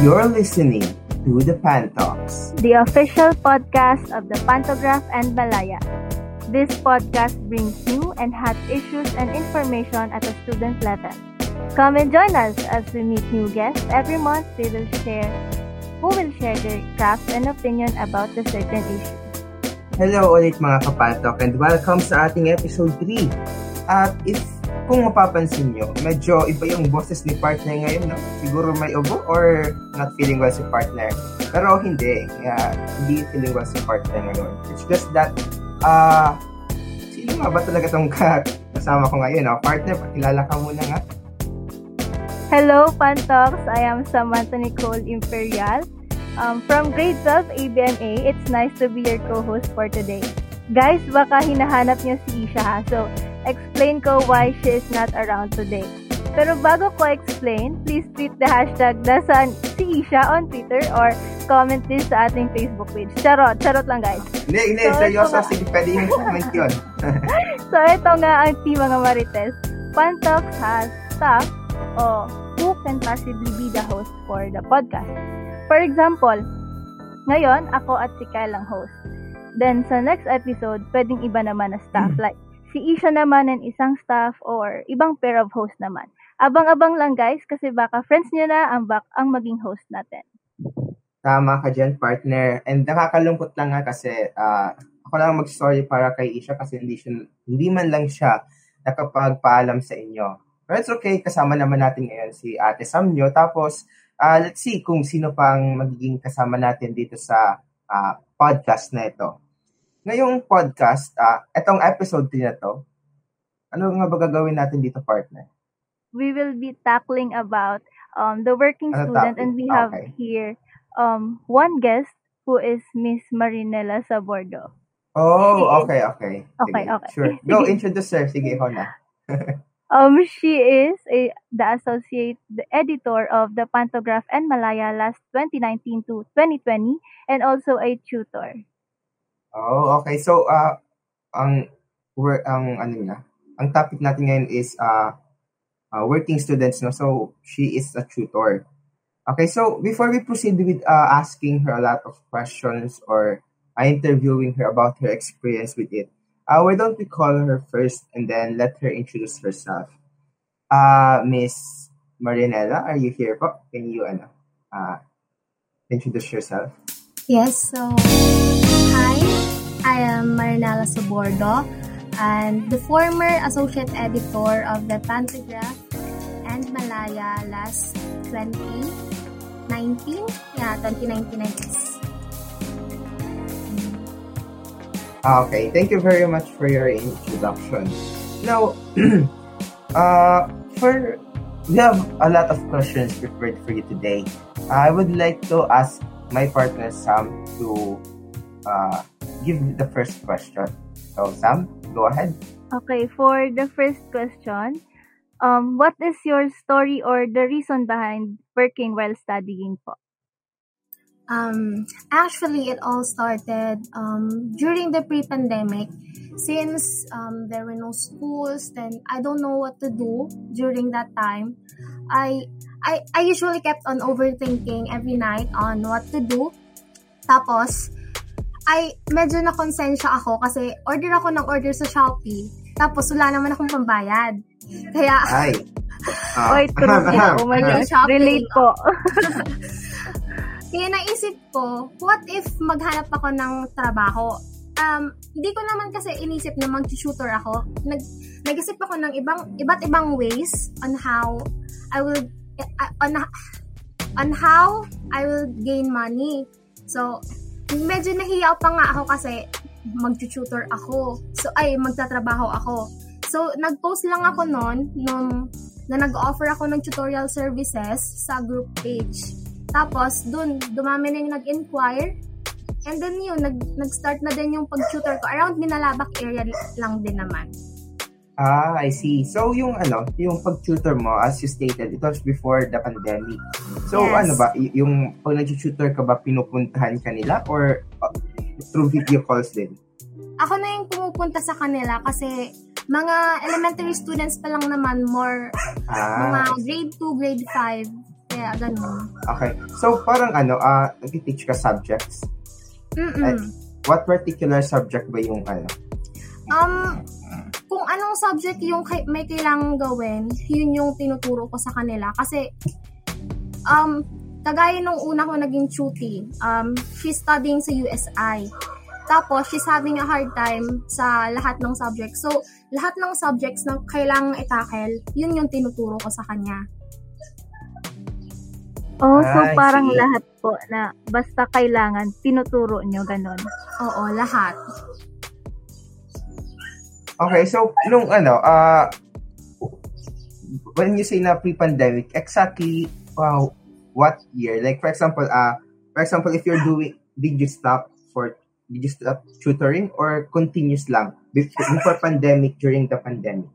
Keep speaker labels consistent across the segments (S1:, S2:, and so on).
S1: You're listening to the Pan Talks,
S2: the official podcast of the Pantograph and Balaya. This podcast brings new and hot issues and information at a student level. Come and join us as we meet new guests every month. They will share who will share their craft and opinion about the certain issue.
S1: Hello ulit mga kapatok and welcome sa ating episode 3. At if kung mapapansin nyo, medyo iba yung boses ni partner ngayon, no? Siguro may ubo or not feeling well si partner. Pero hindi, uh, hindi feeling well si partner ngayon. It's just that, uh, sino nga ba talaga itong kasama ko ngayon? No? Partner, pakilala ka muna nga.
S2: Hello, Pantox. I am Samantha Nicole Imperial. Um, from grade 12 ABMA, it's nice to be your co-host for today. Guys, baka hinahanap niyo si Isha ha. So, explain ko why she is not around today. Pero bago ko explain, please tweet the hashtag nasaan si Isha on Twitter or comment din sa ating Facebook page. Charot, charot lang guys.
S1: Hindi, hindi, so, seryoso, sige, pwede yung comment yun.
S2: so, ito nga ang team mga Marites. Pantox has staff o who can possibly be the host for the podcast. For example, ngayon, ako at si Kyle ang host. Then, sa next episode, pwedeng iba naman na staff. Mm. Like, si Isha naman and isang staff or ibang pair of host naman. Abang-abang lang guys kasi baka friends niyo na ang, back, ang maging host natin.
S1: Tama ka dyan, partner. And nakakalungkot lang nga kasi uh, ako lang mag-story para kay Isha kasi hindi, siya, hindi man lang siya nakapagpaalam sa inyo But it's okay, kasama naman natin ngayon si Ate Samnyo. Tapos, uh, let's see kung sino pang magiging kasama natin dito sa uh, podcast na ito. Ngayong podcast, uh, itong episode 3 na to, ano nga ba gagawin natin dito, partner?
S2: We will be tackling about um, the working ano student topic? and we have okay. here um, one guest who is Miss Marinela Sabordo.
S1: Oh, okay, okay.
S2: Okay,
S1: Sige,
S2: okay.
S1: Sure. Go, introduce her. Sige, ikaw na.
S2: Um, she is a, the associate the editor of the Pantograph and Malaya last 2019 to 2020 and also a tutor.
S1: Oh, okay. So, uh, ang, ang, ano niya, ang topic natin ngayon is uh, uh, working students, no? So, she is a tutor. Okay, so before we proceed with uh, asking her a lot of questions or uh, interviewing her about her experience with it, Uh, why don't we call her first and then let her introduce herself? Uh, Miss Marinella, are you here po? Can you ano, uh, introduce yourself?
S3: Yes, so hi, I am Marinella Sobordo and the former associate editor of the Pantograph and Malaya last 2019. Yeah, 2019 I guess.
S1: Ah, okay, thank you very much for your introduction. Now, uh, for we have a lot of questions prepared for you today. I would like to ask my partner Sam to uh, give me the first question. So, Sam, go ahead.
S2: Okay, for the first question, um, what is your story or the reason behind working while studying po?
S3: Um, actually, it all started um, during the pre-pandemic. Since um, there were no schools, then I don't know what to do during that time. I I, I usually kept on overthinking every night on what to do. Tapos, ay medyo na konsensya ako kasi order ako ng order sa Shopee. Tapos wala naman akong pambayad. Kaya
S1: Ay.
S2: Uh, Oy, true. oh my gosh. Relate po.
S3: Kaya naisip ko, what if maghanap ako ng trabaho? Um, hindi ko naman kasi inisip na mag-tutor ako. Nag, nag-isip ako ng ibang, iba't ibang ways on how I will, uh, on, on how I will gain money. So, medyo nahiya pa nga ako kasi mag-tutor ako. So, ay, magtatrabaho ako. So, nag-post lang ako noon nung na nag-offer ako ng tutorial services sa group page. Tapos, dun, dumami na yung nag-inquire. And then yun, nag, nag-start na din yung pag-tutor ko. Around Minalabak area lang din naman.
S1: Ah, I see. So, yung ano, yung pag-tutor mo, as you stated, it was before the pandemic. So, yes. ano ba, y- yung pag nag-tutor ka ba, pinupuntahan ka nila or uh, through video calls din?
S3: Ako na yung pumupunta sa kanila kasi mga elementary students pa lang naman more, ah. mga grade 2, grade 5. Kaya ganun.
S1: Okay. So, parang ano, ah, nag-teach ka subjects?
S3: Mm-mm.
S1: Ay, What particular subject ba yung ano?
S3: Um, kung anong subject yung kay- may kailangang gawin, yun yung tinuturo ko sa kanila. Kasi, um, kagaya nung una ko naging tuti, um, she's studying sa USI. Tapos, she's having a hard time sa lahat ng subjects. So, lahat ng subjects na kailangang itakel, yun yung tinuturo ko sa kanya.
S2: Oh, so
S1: I
S2: parang
S1: see.
S2: lahat po na basta kailangan, tinuturo nyo ganon.
S3: Oo, lahat.
S1: Okay, so, nung ano, ah, when you say na pre-pandemic, exactly, wow, what year? Like, for example, ah, for example, if you're doing, did you stop for, did you stop tutoring or continuous lang? Before, before pandemic, during the pandemic?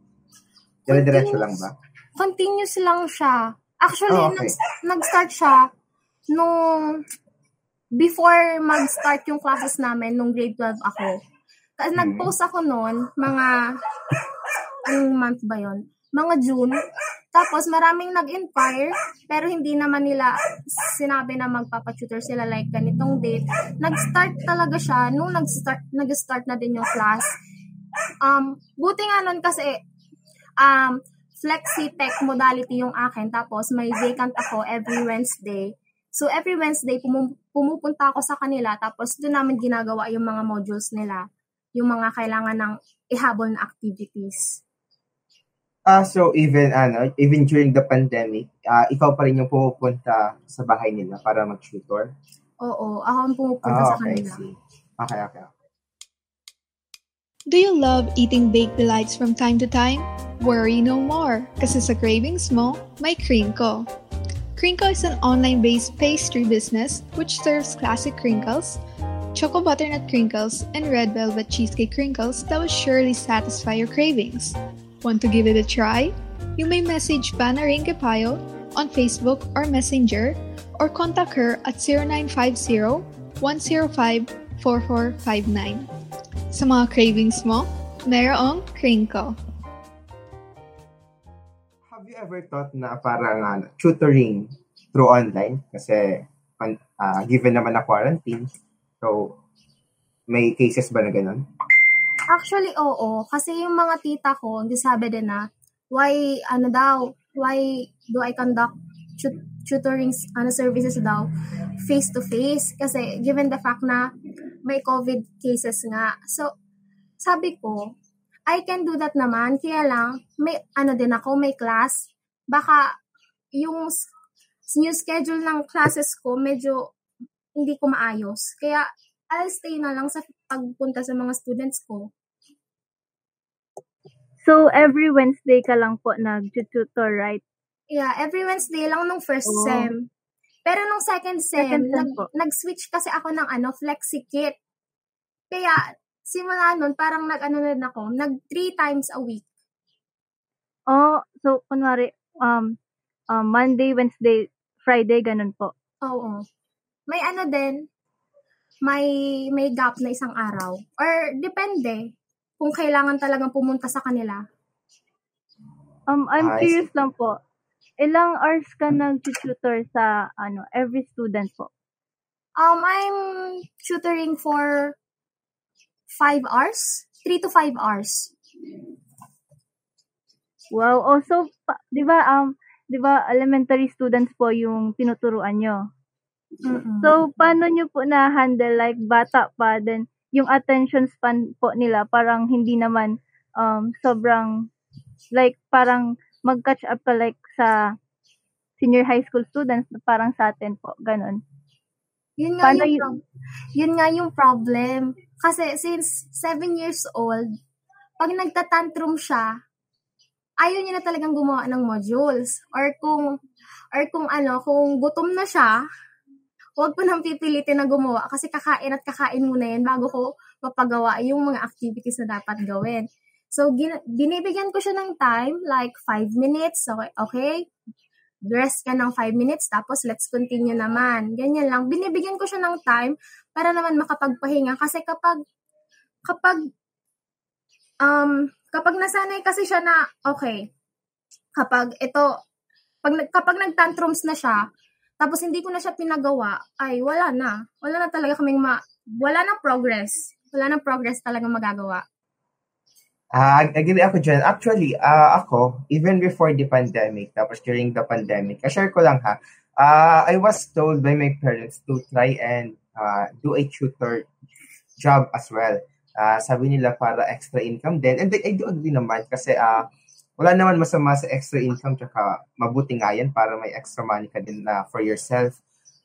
S1: Dire-diretso lang ba?
S3: Continuous lang siya. Actually,
S1: Oh, okay.
S3: nag- nag-start siya nung before mag-start yung classes namin nung grade 12 ako. Kasi
S1: Mhm.
S3: nag-post ako noon, mga, anong month ba yon Mga June. Tapos maraming nag-inquire, pero hindi naman nila sinabi na magpapatutor sila like ganitong date. Nag-start talaga siya nung nag-start, nag-start na din yung class. Um, buti nga nun kasi, um, flexi-tech modality yung akin. Tapos may vacant ako every Wednesday. So every Wednesday, pumu- pumupunta ako sa kanila. Tapos doon namin ginagawa yung mga modules nila. Yung mga kailangan ng ihabol na activities.
S1: Ah, so even ano, even during the pandemic, ah, ikaw pa rin yung pumupunta sa bahay nila para mag-tutor?
S3: Oo, ako ang pumupunta
S1: Ah,
S3: sa
S1: okay, I
S3: kanila.
S1: see. Okay, okay.
S4: Do you love eating baked delights from time to time? Worry no more, kasi sa cravings mo, may Krinko. Krinko is an online-based pastry business which serves classic crinkles, choco butternut crinkles, and red velvet cheesecake crinkles that will surely satisfy your cravings. Want to give it a try? You may message Bana Payo on Facebook or Messenger or contact her at 0950-105-4459. Sa mga cravings mo, mayroong Krinko.
S1: Have you ever thought na parang ano, tutoring through online? Kasi ah, given naman na quarantine, so may cases ba na ganun?
S3: Actually, oo. Kasi yung mga tita ko, hindi sabi din na, why, ano daw, why do I conduct tut- tutoring ano, services daw face-to-face? Kasi given the fact na may COVID cases nga. So, sabi ko, I can do that naman. Kaya lang, may ano din ako, may class. Baka yung new schedule ng classes ko, medyo hindi ko maayos. Kaya, I'll stay na lang sa pagpunta sa mga students ko.
S2: So, every Wednesday ka lang po nag-tutor, right?
S3: Yeah, every Wednesday lang nung first
S2: Oh.
S3: sem. Pero nung second sem,
S2: Second sem
S3: nag,
S2: po.
S3: nag-switch kasi ako ng ano, flexi-kit. Kaya, simula nun, parang nag-ano na ako, nag three times a week.
S2: Oh, so, kunwari, um, um, Monday, Wednesday, Friday, ganun po.
S3: Oo. May ano din, may may gap na isang araw. Or depende kung kailangan talagang pumunta sa kanila.
S2: Um, I'm
S1: Ah, I
S2: curious lang po. Ilang hours ka nag-tutor sa, ano, every student po?
S3: Um, I'm tutoring for five hours, three to five hours.
S2: Wow. Also, pa, di ba, um, di ba, elementary students po yung tinuturuan nyo? So, paano nyo po na-handle, like, bata pa, then, yung attention span po nila, parang hindi naman, um, sobrang, like, parang, mag-catch up ka, like, sa senior high school students, parang sa atin po, ganun.
S3: Yun nga,
S2: Paano
S3: yung,
S2: yun?
S3: prob- yun nga yung problem. Kasi since 7 years old, pag nagtatantrum siya, ayaw niya na talagang gumawa ng modules. Or kung, or kung ano, kung gutom na siya, huwag ko nang pipilitin na gumawa kasi kakain at kakain muna yan bago ko mapagawa yung mga activities na dapat gawin. So, gin- binibigyan ko siya ng time, like 5 minutes. Okay, okay? rest ka ng 5 minutes, tapos let's continue naman. Ganyan lang. Binibigyan ko siya ng time para naman makapagpahinga. Kasi kapag, kapag, um, kapag nasanay kasi siya na, okay, kapag ito, Pag, kapag nag-tantrums na siya, tapos hindi ko na siya pinagawa, ay wala na. Wala na talaga kaming ma... Wala na progress. Wala na progress talaga magagawa.
S1: Ah, uh, agree ako dyan. Actually, uh, ako, even before the pandemic, tapos during the pandemic, share ko lang ha, uh, I was told by my parents to try and uh, do a tutor job as well. Uh, sabi nila para extra income din. And I do agree naman kasi uh, wala naman masama sa extra income tsaka mabuti nga yan para may extra money ka din na for yourself.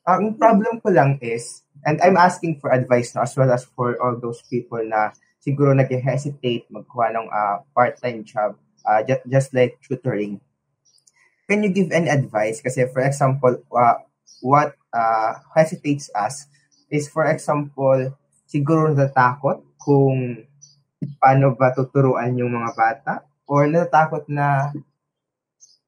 S1: Ang problem ko lang is, and I'm asking for advice no, as well as for all those people na siguro nag-hesitate magkuha ng uh, part-time job, uh, just, just like tutoring. Can you give any advice? Kasi for example, uh, what uh, hesitates us is for example, siguro natatakot kung paano ba tuturuan yung mga bata or natatakot na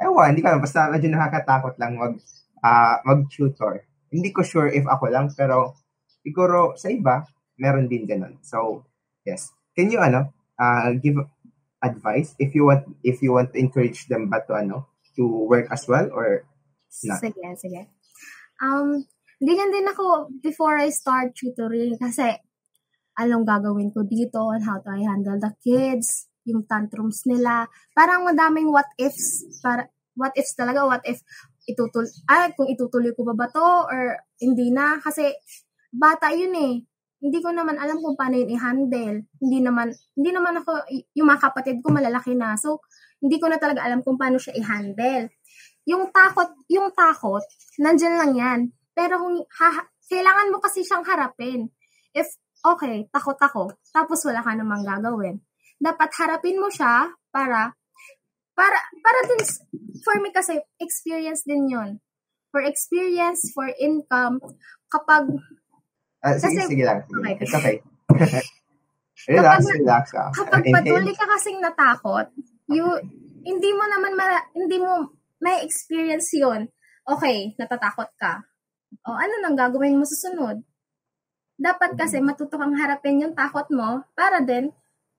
S1: ewan, hindi ka basta medyo nakakatakot lang mag uh, mag-tutor. Hindi ko sure if ako lang pero siguro sa iba meron din ganun. So, Yes. Can you ano uh, give advice if you want if you want to encourage them ba to ano to work as well or not?
S3: Sige, sige. Um, ganyan din ako before I start tutoring kasi anong gagawin ko dito and how to I handle the kids, yung tantrums nila. Parang madaming what ifs, para, what ifs talaga, what if itutul ay kung itutuloy ko ba ba to or hindi na kasi bata yun eh hindi ko naman alam kung paano yun i-handle. Hindi naman, hindi naman ako, yung mga kapatid ko malalaki na. So, hindi ko na talaga alam kung paano siya i-handle. Yung takot, yung takot, nandyan lang yan. Pero kung, ha, kailangan mo kasi siyang harapin. If, okay, takot ako, tapos wala ka namang gagawin. Dapat harapin mo siya para, para, para din, for me kasi, experience din yon For experience, for income, kapag
S1: Uh, sige, Kasi, sige lang. Sige. Okay. It's okay. relax, kapag, relax. Ah.
S3: Kapag patuloy ka kasing natakot, you, hindi mo naman, ma, hindi mo may experience yon Okay, natatakot ka. O ano nang gagawin mo susunod? Dapat kasi matuto kang harapin yung takot mo para din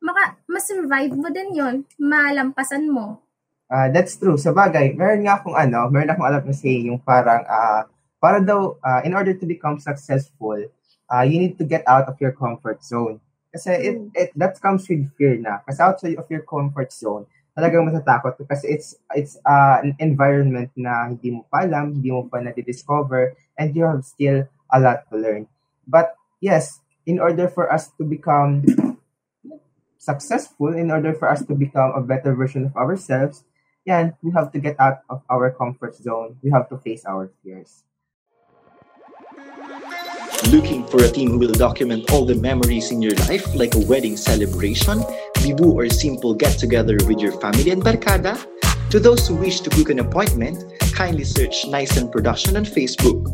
S3: maka, ma-survive mo din yon malampasan mo.
S1: Uh, that's true. Sa bagay, meron nga akong ano, meron akong alam na saying yung parang, uh, para daw, uh, in order to become successful, uh, you need to get out of your comfort zone. Kasi it, mm. it, that comes with fear na. Kasi outside of your comfort zone, talagang matatakot kasi it's it's uh, an environment na hindi mo pa alam, hindi mo pa na-discover, and you have still a lot to learn. But yes, in order for us to become successful, in order for us to become a better version of ourselves, yan, we have to get out of our comfort zone. We have to face our fears.
S5: Looking for a team who will document all the memories in your life, like a wedding celebration, bibu, or simple get together with your family and barkada? To those who wish to book an appointment, kindly search Nyson Production on Facebook.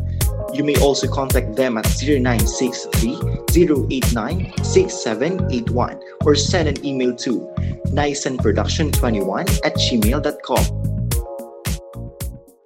S5: You may also contact them at 0963 089 6781 or send an email to nisonproduction21 at gmail.com.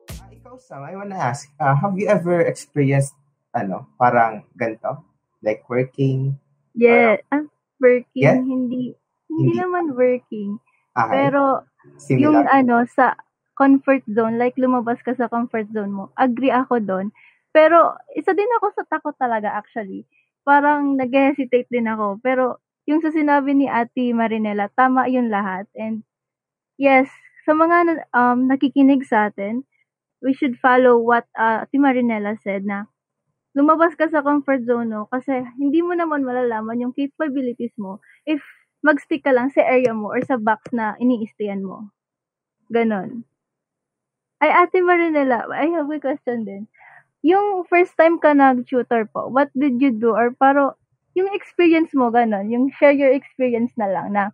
S1: Uh, ikaw, Sam, I want to ask, uh, have you ever experienced ano, parang ganito? Like working?
S2: Yeah, ah, working, yeah? hindi, hindi, hindi naman working. Okay. Pero, Similar. yung ano, sa comfort zone, like lumabas ka sa comfort zone mo, agree ako doon. Pero, isa din ako sa takot talaga actually. Parang nag-hesitate din ako. Pero, yung sa sinabi ni Ate Marinela, tama yun lahat. And, yes, sa mga um, nakikinig sa atin, we should follow what uh, Ate Marinela said na lumabas ka sa comfort zone no kasi hindi mo naman malalaman yung capabilities mo if magstick ka lang sa area mo or sa box na iniistayan mo. Ganon. Ay, Ate Marinela, I have a question din. Yung first time ka nag-tutor po, what did you do? Or paro, yung experience mo, ganon, yung share your experience na lang na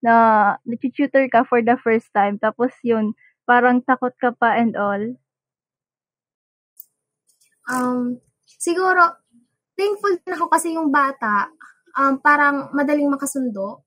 S2: na nag-tutor ka for the first time, tapos yun, parang takot ka pa and all.
S3: Um, siguro, thankful din ako kasi yung bata, um, parang madaling makasundo.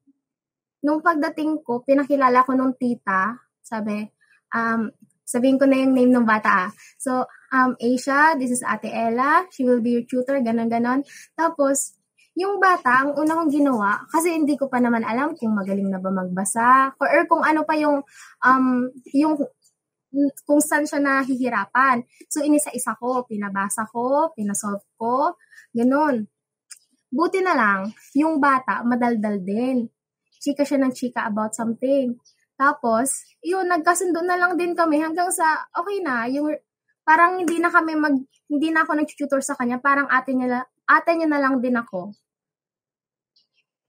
S3: Nung pagdating ko, pinakilala ko nung tita, sabi, um, sabihin ko na yung name ng bata ah. So, um, Asia, this is Ate Ella, she will be your tutor, ganon ganon. Tapos, yung bata, ang una kong ginawa, kasi hindi ko pa naman alam kung magaling na ba magbasa, or, or kung ano pa yung, um, yung kung saan siya nahihirapan. So, inisa-isa ko, pinabasa ko, pinasolve ko, ganun. Buti na lang, yung bata, madaldal din. Chika siya ng chika about something. Tapos, yun, nagkasundo na lang din kami hanggang sa, okay na, yung, parang hindi na kami mag, hindi na ako nag-tutor sa kanya, parang ate niya, ate niya na lang din ako.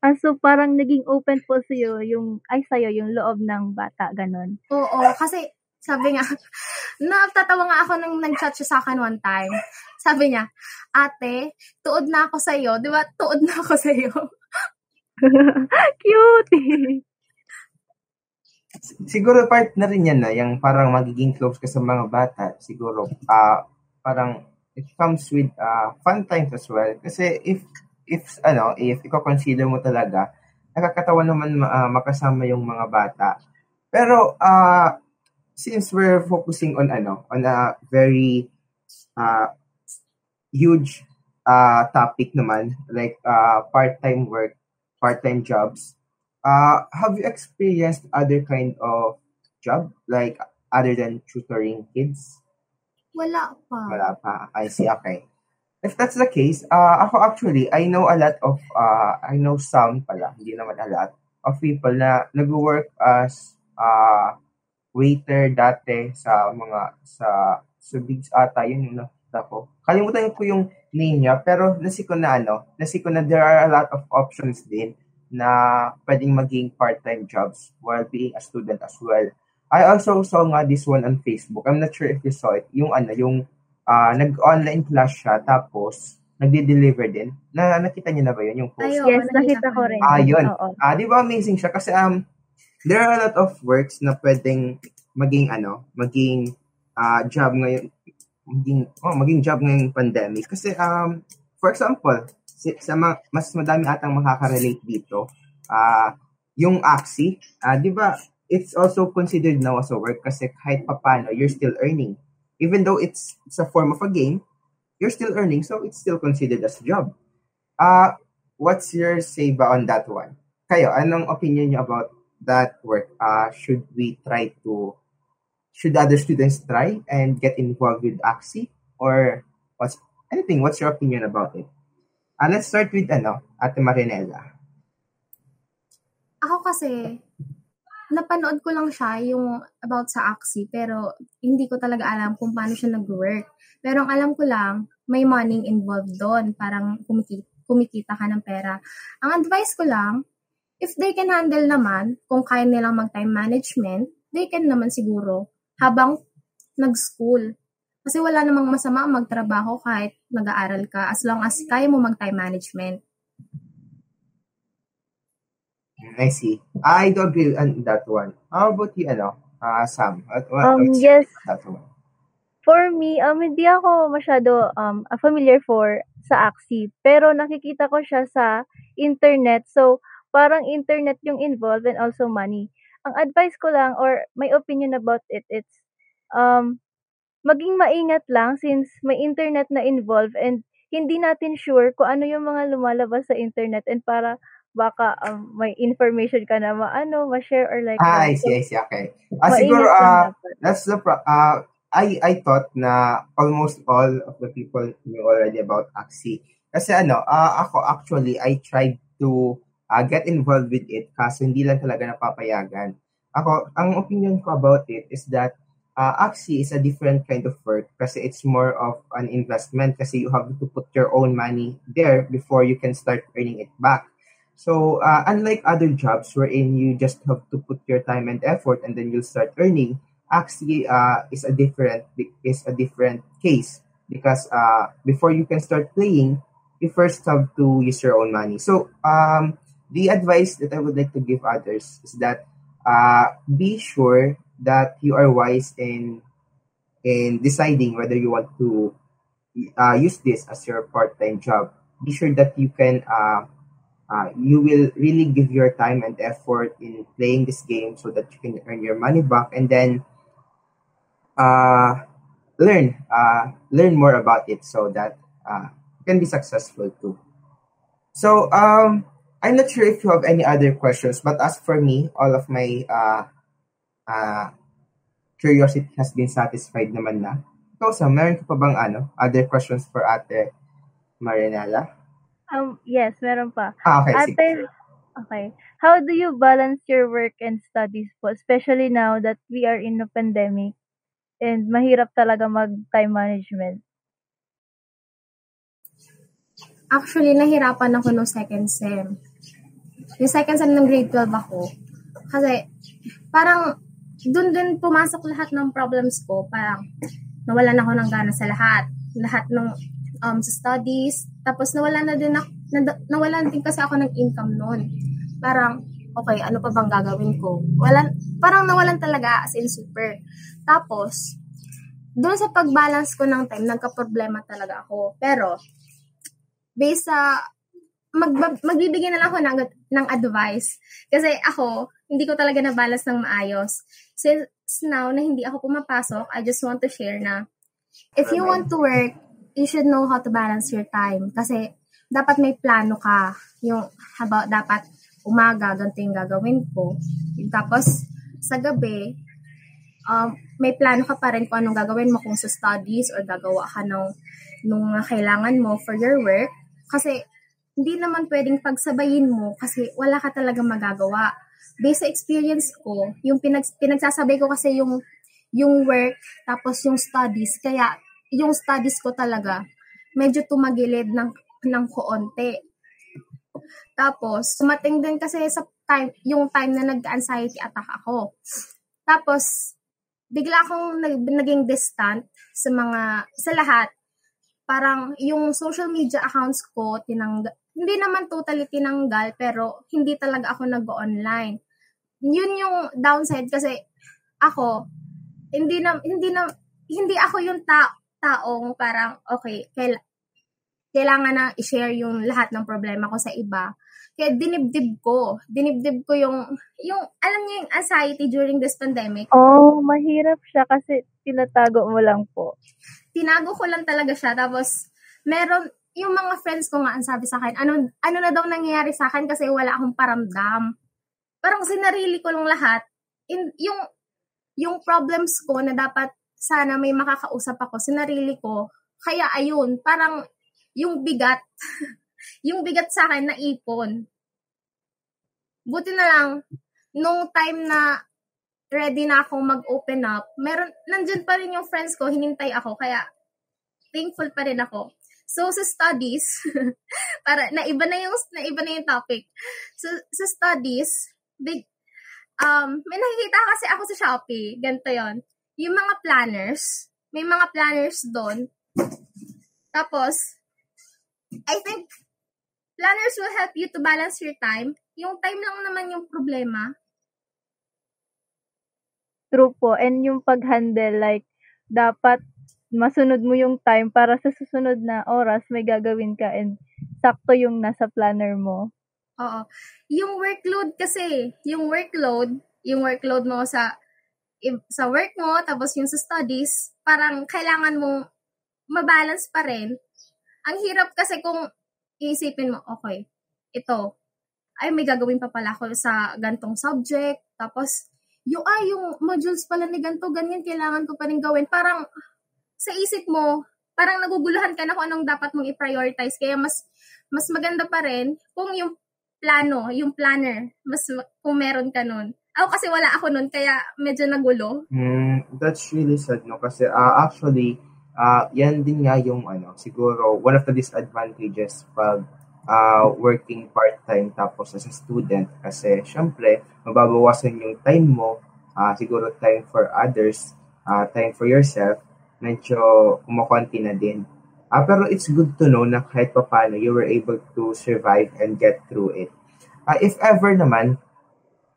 S2: Ah, so parang naging open po sa'yo yung, ay sa'yo, yung loob ng bata, ganun.
S3: Oo, kasi sabi nga, natatawa nga ako nang nag-chat siya sa akin one time. Sabi niya, ate, tuod na ako sa'yo. Di ba? Tuod na ako sa'yo.
S2: Cute!
S1: Siguro part na rin yan na, yung parang magiging close ka sa mga bata. Siguro, ah parang it comes with uh, fun times as well. Kasi if if ano, if i-consider mo talaga, nakakatawa naman uh, makasama yung mga bata. Pero uh, since we're focusing on ano, on a very uh, huge uh, topic naman, like uh, part-time work, part-time jobs, uh, have you experienced other kind of job, like other than tutoring kids?
S3: Wala pa.
S1: Wala pa. I see. Okay. If that's the case, uh, ako actually, I know a lot of, uh, I know some pala, hindi naman a lot, of people na nag-work as uh, waiter dati sa mga, sa, sa Bigs ata, yun yung nakita ko. Kalimutan ko yung name niya, pero nasi ko na ano, nasi ko na there are a lot of options din na pwedeng maging part-time jobs while being a student as well. I also saw nga this one on Facebook. I'm not sure if you saw it. Yung ano, yung uh, nag-online class siya, tapos nagde-deliver din. Na, nakita niyo na ba yun, yung post?
S2: Ay, yes, nakita ko rin.
S1: Ah, yun. Ah, di ba amazing siya? Kasi um, there are a lot of works na pwedeng maging ano, maging uh, job ngayon, maging, oh, maging job ngayong pandemic. Kasi um, for example, sa ma- mas madami atang makaka-relate dito, ah, uh, yung Axie, uh, di ba, it's also considered now as a work kasi kahit papano, you're still earning even though it's it's a form of a game, you're still earning, so it's still considered as a job. Uh, what's your say ba on that one? Kayo, anong opinion niyo about that work? Uh, should we try to, should other students try and get involved with Axie? Or what's, anything, what's your opinion about it? Uh, let's start with, ano, Ate Marinela.
S3: Ako kasi, napanood ko lang siya yung about sa Axie pero hindi ko talaga alam kung paano siya nag-work. Pero ang alam ko lang, may money involved doon. Parang kumikita, kumikita ka ng pera. Ang advice ko lang, if they can handle naman, kung kaya nilang mag-time management, they can naman siguro habang nag-school. Kasi wala namang masama magtrabaho kahit nag-aaral ka as long as kaya mo mag-time management.
S1: I see. I do agree on that one. How about you, ano, uh, Sam? What, what,
S2: um, yes.
S1: That one?
S2: For me, um, hindi ako masyado um, familiar for sa Axie. Pero nakikita ko siya sa internet. So, parang internet yung involved and also money. Ang advice ko lang or my opinion about it, it's um, maging maingat lang since may internet na involved and hindi natin sure kung ano yung mga lumalabas sa internet and para baka um, may information ka na maano, ma-share or like
S1: Ah, I see, I see. Okay. Ah, siguro, uh, that's the, pro- uh, I, I thought na almost all of the people knew already about Axie. Kasi ano, uh, ako actually, I tried to uh, get involved with it kasi hindi lang talaga napapayagan. Ako, ang opinion ko about it is that uh, Axie is a different kind of work because it's more of an investment because you have to put your own money there before you can start earning it back. So, uh, unlike other jobs wherein you just have to put your time and effort and then you'll start earning, actually uh, is a different is a different case because uh, before you can start playing, you first have to use your own money. So, um, the advice that I would like to give others is that uh, be sure that you are wise in in deciding whether you want to uh, use this as your part-time job. Be sure that you can uh, uh, you will really give your time and effort in playing this game so that you can earn your money back and then uh, learn uh, learn more about it so that uh, you can be successful too. So um, I'm not sure if you have any other questions, but as for me, all of my uh, uh, curiosity has been satisfied naman na. Ikaw, Sam, meron ka pa bang ano, other questions for Ate Marianela?
S2: Um, yes, meron pa.
S1: Ah, okay, sige.
S2: Ate, okay. How do you balance your work and studies po, especially now that we are in a pandemic and mahirap talaga mag-time management?
S3: Actually, nahirapan ako no second sem. Yung second sem ng grade 12 ako. Kasi, parang, dun din pumasok lahat ng problems ko. Parang, nawalan ako ng gana sa lahat. Lahat ng um, sa studies. Tapos, nawalan na din ako, na, nawalan din kasi ako ng income noon. Parang, okay, ano pa bang gagawin ko? Walan, parang nawalan talaga as in super. Tapos, doon sa pag-balance ko ng time, nagka-problema talaga ako. Pero, based sa mag, magbibigay na lang ako ng, ng advice. Kasi ako, hindi ko talaga na-balance ng maayos. Since now na hindi ako pumapasok, I just want to share na if you want to work, you should know how to balance your time. Kasi dapat may plano ka. Yung about dapat umaga, ganito yung gagawin ko. Tapos, sa gabi, um, may plano ka pa rin kung anong gagawin mo kung sa studies or gagawa ka ng nung kailangan mo for your work. Kasi hindi naman pwedeng pagsabayin mo kasi wala ka talaga magagawa. Based sa experience ko, yung pinag, pinagsasabay ko kasi yung yung work tapos yung studies. Kaya yung studies ko talaga medyo tumagilid ng ng koonti. Tapos, sumating din kasi sa time, yung time na nag-anxiety attack ako. Tapos, bigla akong naging distant sa mga, sa lahat. Parang yung social media accounts ko, tinang, hindi naman totally tinanggal, pero hindi talaga ako nag-online. Yun yung downside kasi ako, hindi na, hindi na, hindi ako yung ta- taong parang, okay, kaila, kailangan na i-share yung lahat ng problema ko sa iba. Kaya dinibdib ko. Dinibdib ko yung, yung, alam niyo yung anxiety during this pandemic.
S2: Oh, mahirap siya kasi tinatago mo lang po.
S3: Tinago ko lang talaga siya. Tapos, meron, yung mga friends ko nga ang sabi sa akin, ano, ano na daw nangyayari sa akin kasi wala akong paramdam. Parang sinarili ko lang lahat. In, yung, yung problems ko na dapat sana may makakausap ako, sinarili ko. Kaya ayun, parang yung bigat, yung bigat sa akin na ipon. Buti na lang, nung time na ready na akong mag-open up, meron, nandyan pa rin yung friends ko, hinintay ako, kaya thankful pa rin ako. So, sa studies, para, naiba na yung, naiba na yung topic. So, sa studies, big, um, may nakikita kasi ako sa Shopee, ganito yon Yung mga planners, may mga planners doon. Tapos, I think, planners will help you to balance your time. Yung time lang naman yung problema.
S2: True po. And yung pag-handle, like, dapat masunod mo yung time para sa susunod na oras may gagawin ka and sakto yung nasa planner mo.
S3: Oo. Yung workload kasi, yung workload, yung workload mo sa sa work mo, tapos yung sa studies, parang kailangan mo mabalance pa rin. Ang hirap kasi kung iisipin mo, okay, ito, ay may gagawin pa pala ako sa gantong subject, tapos yung, ay, yung modules pala ni ganto, ganyan, kailangan ko pa rin gawin. Parang, sa isip mo, parang naguguluhan ka na kung anong dapat mong i-prioritize. Kaya mas mas maganda pa rin kung yung plano, yung planner, mas kung meron ka nun. Ako kasi wala ako nun, kaya medyo nagulo.
S1: Mm, that's really sad, no? Kasi uh, actually, uh, yan din nga yung ano, siguro one of the disadvantages pag uh, working part-time tapos as a student kasi syempre mababawasan yung time mo, uh, siguro time for others, uh, time for yourself medyo kumukonti na din. Uh, pero it's good to know na kahit pa paano you were able to survive and get through it. Uh, if ever naman,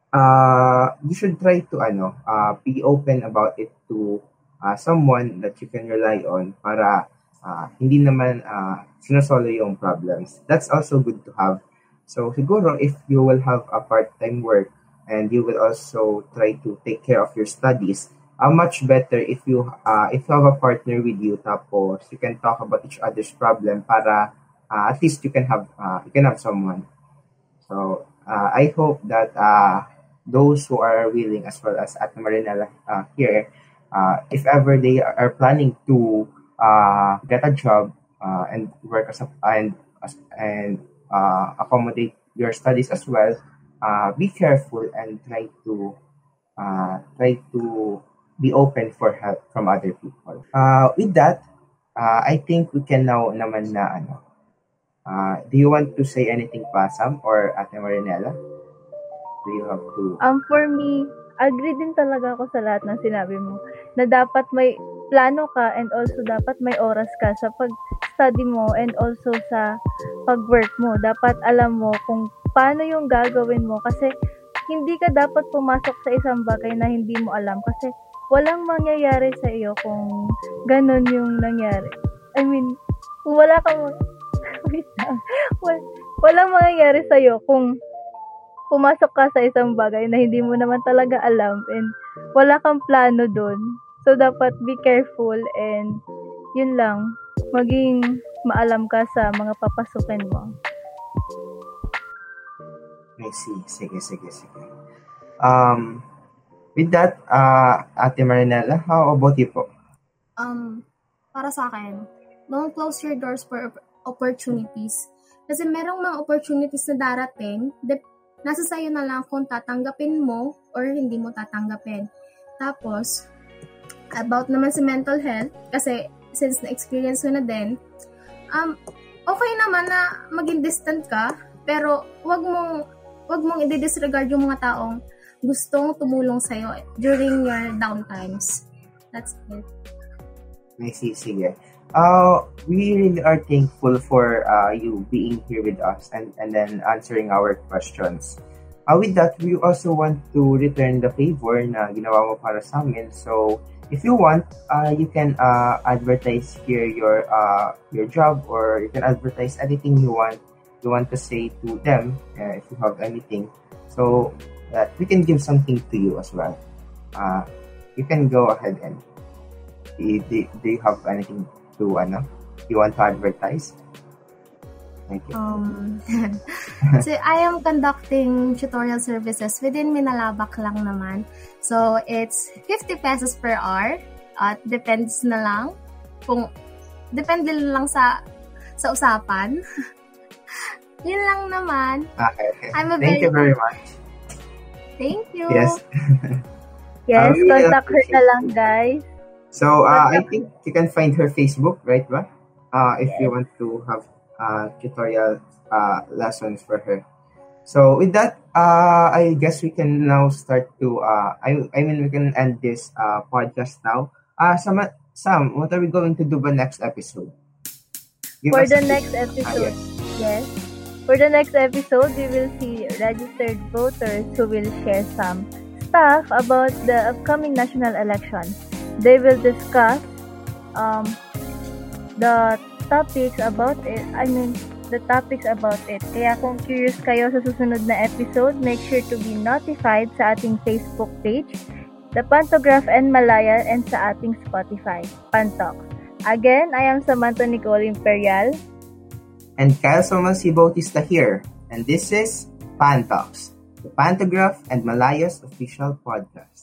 S1: uh, you should try to ano, uh, be open about it to uh, someone that you can rely on para uh, hindi naman uh, sinusolo yung problems. That's also good to have. So siguro if you will have a part-time work and you will also try to take care of your studies, uh, much better if you uh, if you have a partner with you. Tapos you can talk about each other's problem para uh, at least you can have uh, you can have someone. So uh, I hope that uh, those who are willing as well as at Marinella uh, here uh, if ever they are planning to uh, get a job uh, and work as a, and and uh, accommodate your studies as well, uh, be careful and try to uh, try to be open for help from other people. Uh, with that, uh, I think we can now naman na ano. Uh, do you want to say anything pa, Sam or Ate Marinella? Do you have to?
S2: Um, for me, agree din talaga ako sa lahat ng sinabi mo na dapat may plano ka and also dapat may oras ka sa pag-study mo and also sa pag-work mo. Dapat alam mo kung paano yung gagawin mo kasi hindi ka dapat pumasok sa isang bagay na hindi mo alam kasi walang mangyayari sa iyo kung ganun yung nangyari. I mean, wala kang wait lang. Wal, walang mangyayari sa iyo kung pumasok ka sa isang bagay na hindi mo naman talaga alam and wala kang plano doon. So, dapat be careful and yun lang, maging maalam ka sa mga papasukin mo.
S1: I see. Sige, sige, sige. Um, with that, uh, Ate Marinella, how about you po?
S3: Um, para sa akin, don't close your doors for opportunities. Kasi merong mga opportunities na darating, de- nasa sayo na lang kung tatanggapin mo or hindi mo tatanggapin. Tapos, about naman sa mental health, kasi since na-experience ko na din, um, okay naman na maging distant ka, pero wag mong wag mong i-disregard yung mga taong gustong tumulong sa'yo during your downtimes. That's it.
S1: I see, sige. Uh, we really are thankful for uh, you being here with us and, and then answering our questions. Uh, with that, we also want to return the favor na ginawa mo para sa amin. So, if you want, uh, you can uh, advertise here your uh, your job or you can advertise anything you want you want to say to them uh, if you have anything so that we can give something to you as well uh, you can go ahead and do, do, you have anything to ano you want to advertise thank you
S3: Um, so I am conducting tutorial services within Minalabak lang naman. So it's 50 pesos per hour at depends na lang kung depende lang sa sa usapan. Yun lang naman.
S1: okay.
S3: I'm a
S1: thank
S3: very-
S1: you very much
S3: Thank you.
S1: yes
S2: Yes,
S1: really
S2: contact her na lang, guys.
S1: So uh, I think you can find her Facebook, right? Ba? Uh, if you want to have uh, tutorial uh, lessons for her. So with that, uh, I guess we can now start to. Uh, I I mean we can end this uh, podcast now. Uh, Sam, Sam, what are we going to do the next episode? Give
S2: For the next
S1: Ah,
S2: episode,
S1: yes.
S2: yes. For the next episode, we will see registered voters who will share some stuff about the upcoming national election. They will discuss um, the topics about it. I mean, the topics about it. Kaya kung curious kayo sa susunod na episode, make sure to be notified sa ating Facebook page, The Pantograph and Malaya, and sa ating Spotify, Pantox. Again, I am Samantha Nicole Imperial.
S1: And Kyle Somansi Bautista here, and this is Pan the Pantograph and Malaya's official podcast.